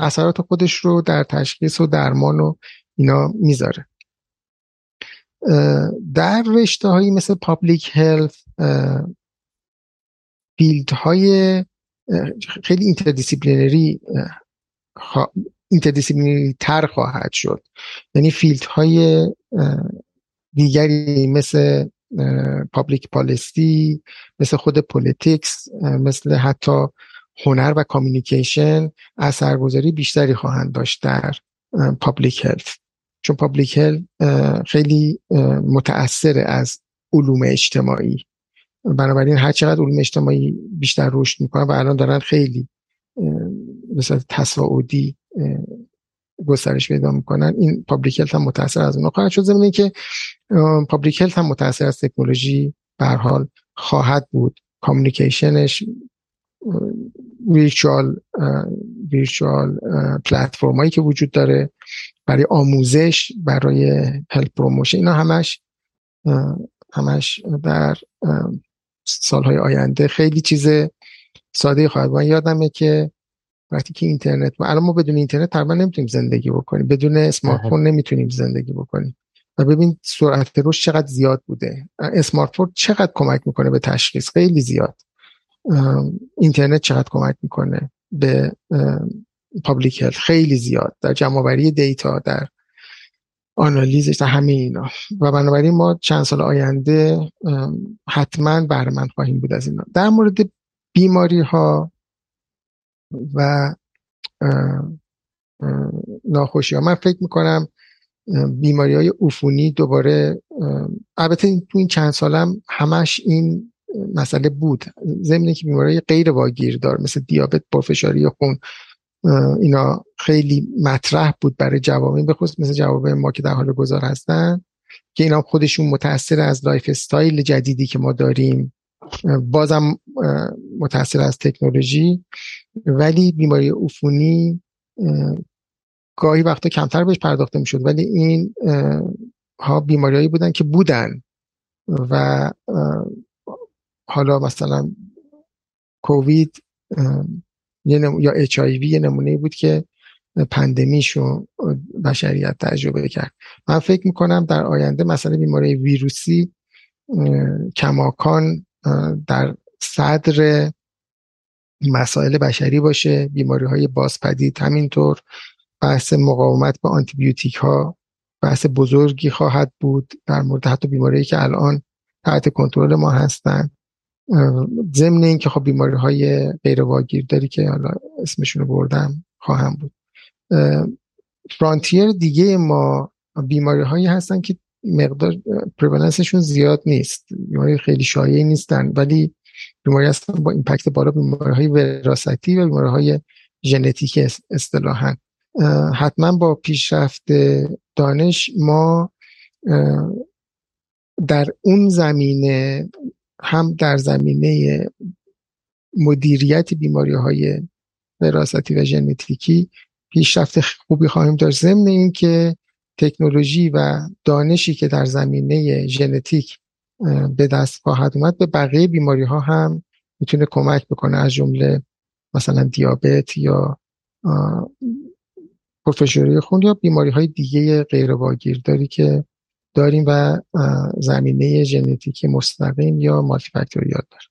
اثرات خودش رو در تشخیص و درمان و اینا می‌ذاره. در رشته هایی مثل public health field های خیلی interdisciplinary interdisciplinary تر خواهد شد. یعنی field های دیگری مثل public policy مثل خود politics مثل حتی هنر و communication اثرگذاری بیشتری خواهند داشت در public health چون public health خیلی متاثر از علوم اجتماعی. بنابراین هر چقدر علوم اجتماعی بیشتر رشد می‌کنن و الان دارن خیلی مثل تصاعدی گسترش پیدا می‌کنن این public health هم متاثر از اونها خواهد شد. زمینه که public health هم متاثر از تکنولوژی به حال خواهد بود. communication ش virtual virtual platform هایی که وجود داره. برای آموزش برای health promotion اینا همش همش در سالهای آینده خیلی چیز ساده خواهد من یادمه که وقتی که اینترنت و الان ما بدون اینترنت تقریبا نمی‌تونیم زندگی بکنیم. بدون smartphone نمی‌تونیم زندگی بکنیم. و ببین سرعت رشد چقدر زیاد بوده. smartphone چقدر کمک می‌کنه به تشخیص؟ خیلی زیاد. اینترنت چقدر کمک می‌کنه به public health خیلی زیاد در جمعآوری data در آنالیزش در همه اینا. و بنابراین ما چند سال آینده حتما بهرهمند خواهیم بود از اینا. در مورد بیماری ها و ناخوشی ها من فکر می‌کنم بیماری های عفونی دوباره البته تو این چند سالم همش این مسئله بود. ضمن که بیماری غیر واگیردار مثل دیابت پرفشاری خون اینا خیلی مطرح بود برای جوامع به خصوص مثل جوامع ما که در حال گذار هستن که اینا خودشون متاثر از lifestyle جدیدی که ما داریم. بازم متاثر از تکنولوژی. ولی بیماری عفونی گاهی وقتا کمتر بهش پرداخته می‌شد. ولی این ها بیماریهایی بودن که بودن و حالا مثلا کووید یا اچ یه نمونه بود که پندمیشو بشریت تجربه کرد. من فکر می‌کنم در آینده مثلا بیماری ویروسی کماکان در صدر مسائل بشری باشه بیماری های بازپدید همینطور بحث مقاومت به آنتیبیوتیک ها بحث بزرگی خواهد بود در مورد حتی بیماری که الان تحت کنترل ما هستند ضمن اینکه خب بیماری های غیر داری که حالا اسمشون رو بردم خواهم بود. فرانتیر دیگه ما بیماری هایی هستن که مقدار پرولنسشون زیاد نیست. بیماری خیلی شایعی نیستن ولی بیماری هستن با ایمپکت بالا بیماری های وراثتی و بیماری های ژنتیک اصطلاحا. حتما با پیشرفت دانش ما در اون زمینه هم در زمینه مدیریت بیماری های وراثتی و ژنتیکی پیشرفت خوبی خواهیم داشت. ضمن اینکه تکنولوژی و دانشی که در زمینه ژنتیک به دست خواهد اومد به بقیه بیماری ها هم می‌تونه کمک بکنه. از جمله مثلا دیابت یا پرفشوری خون یا بیماری های دیگه غیر واگیرداری که داریم و زمینه ژنتیکی مستقیم یا مالتی فاکتوریال داره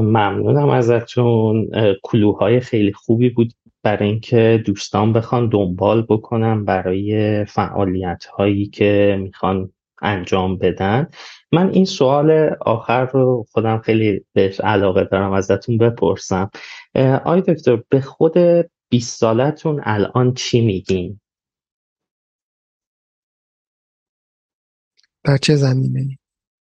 ممنونم ازتون. کلوهای خیلی خوبی بود برای اینکه دوستان بخوان دنبال بکنم برای فعالیت هایی که می‌خوان انجام بدن. من این سوال آخر رو خودم خیلی بهش علاقه دارم ازتون بپرسم. آی دکتر به خود 20 سالتون الان چی میگین؟ در چه زمینه؟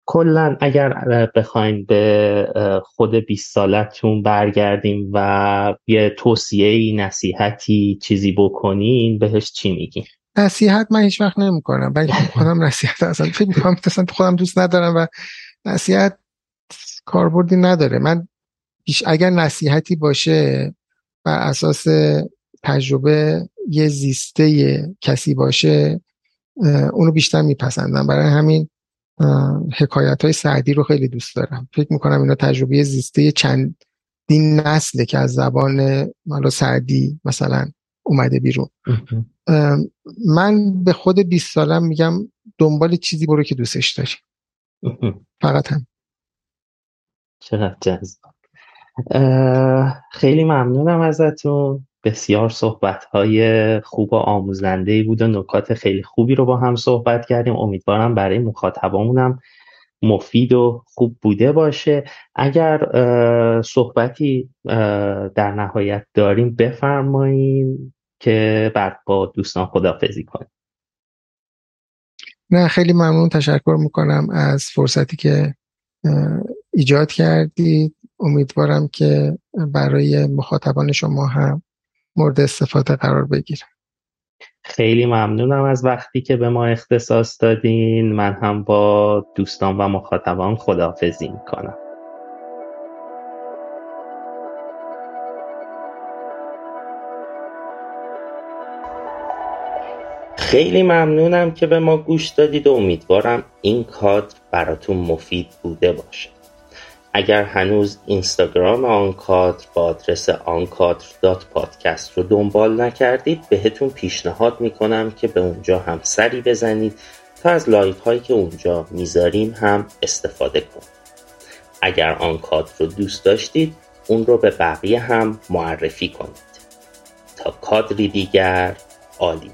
کلا اگر بخواین به خود 20 سالتون برگردیم و یه توصیه نصیحتی چیزی بکنین بهش چی میگین؟ نصیحت من هیچ وقت نمی کنم ولی خب خودم نصیحت اصلا فکر می‌کنم اصلا خودم دوست ندارم و نصیحت کاربردی نداره من اگر نصیحتی باشه و اساس تجربه یه زیسته کسی باشه اونو بیشتر میپسندم. برای همین حکایت های سعدی رو خیلی دوست دارم. فکر می‌کنم اینا تجربه زیسته چند دین نسله که از زبان مالا سعدی مثلا اومده بیرون. من به خود 20 سالم میگم دنبال چیزی برو که دوستش داری. فقط هم. چقدر جذاب. خیلی ممنونم ازتون. بسیار صحبت های خوب و آموزنده بود و نکات خیلی خوبی رو با هم صحبت کردیم. امیدوارم برای مخاطبامونم مفید و خوب بوده باشه. اگر صحبتی در نهایت داریم بفرماییم که بعد با دوستان خدافزی کنیم. نه خیلی ممنون. تشکر می‌کنم از فرصتی که ایجاد کردید. امیدوارم که برای مخاطبان شما هم مورد استفاده قرار بگیره خیلی ممنونم از وقتی که به ما اختصاص دادین. من هم با دوستان و مخاطبان خداحافظی می‌کنم. خیلی ممنونم که به ما گوش دادید و امیدوارم این کادر براتون مفید بوده باشه. اگر هنوز اینستاگرام آن کادر با آدرس آنکادر پادکست رو دنبال نکردید بهتون پیشنهاد می‌کنم که به اونجا هم سری بزنید تا از live هایی که اونجا می‌ذاریم هم استفاده کنید. اگر آن کادر رو دوست داشتید اون رو به بقیه هم معرفی کنید. تا کادری دیگر عالی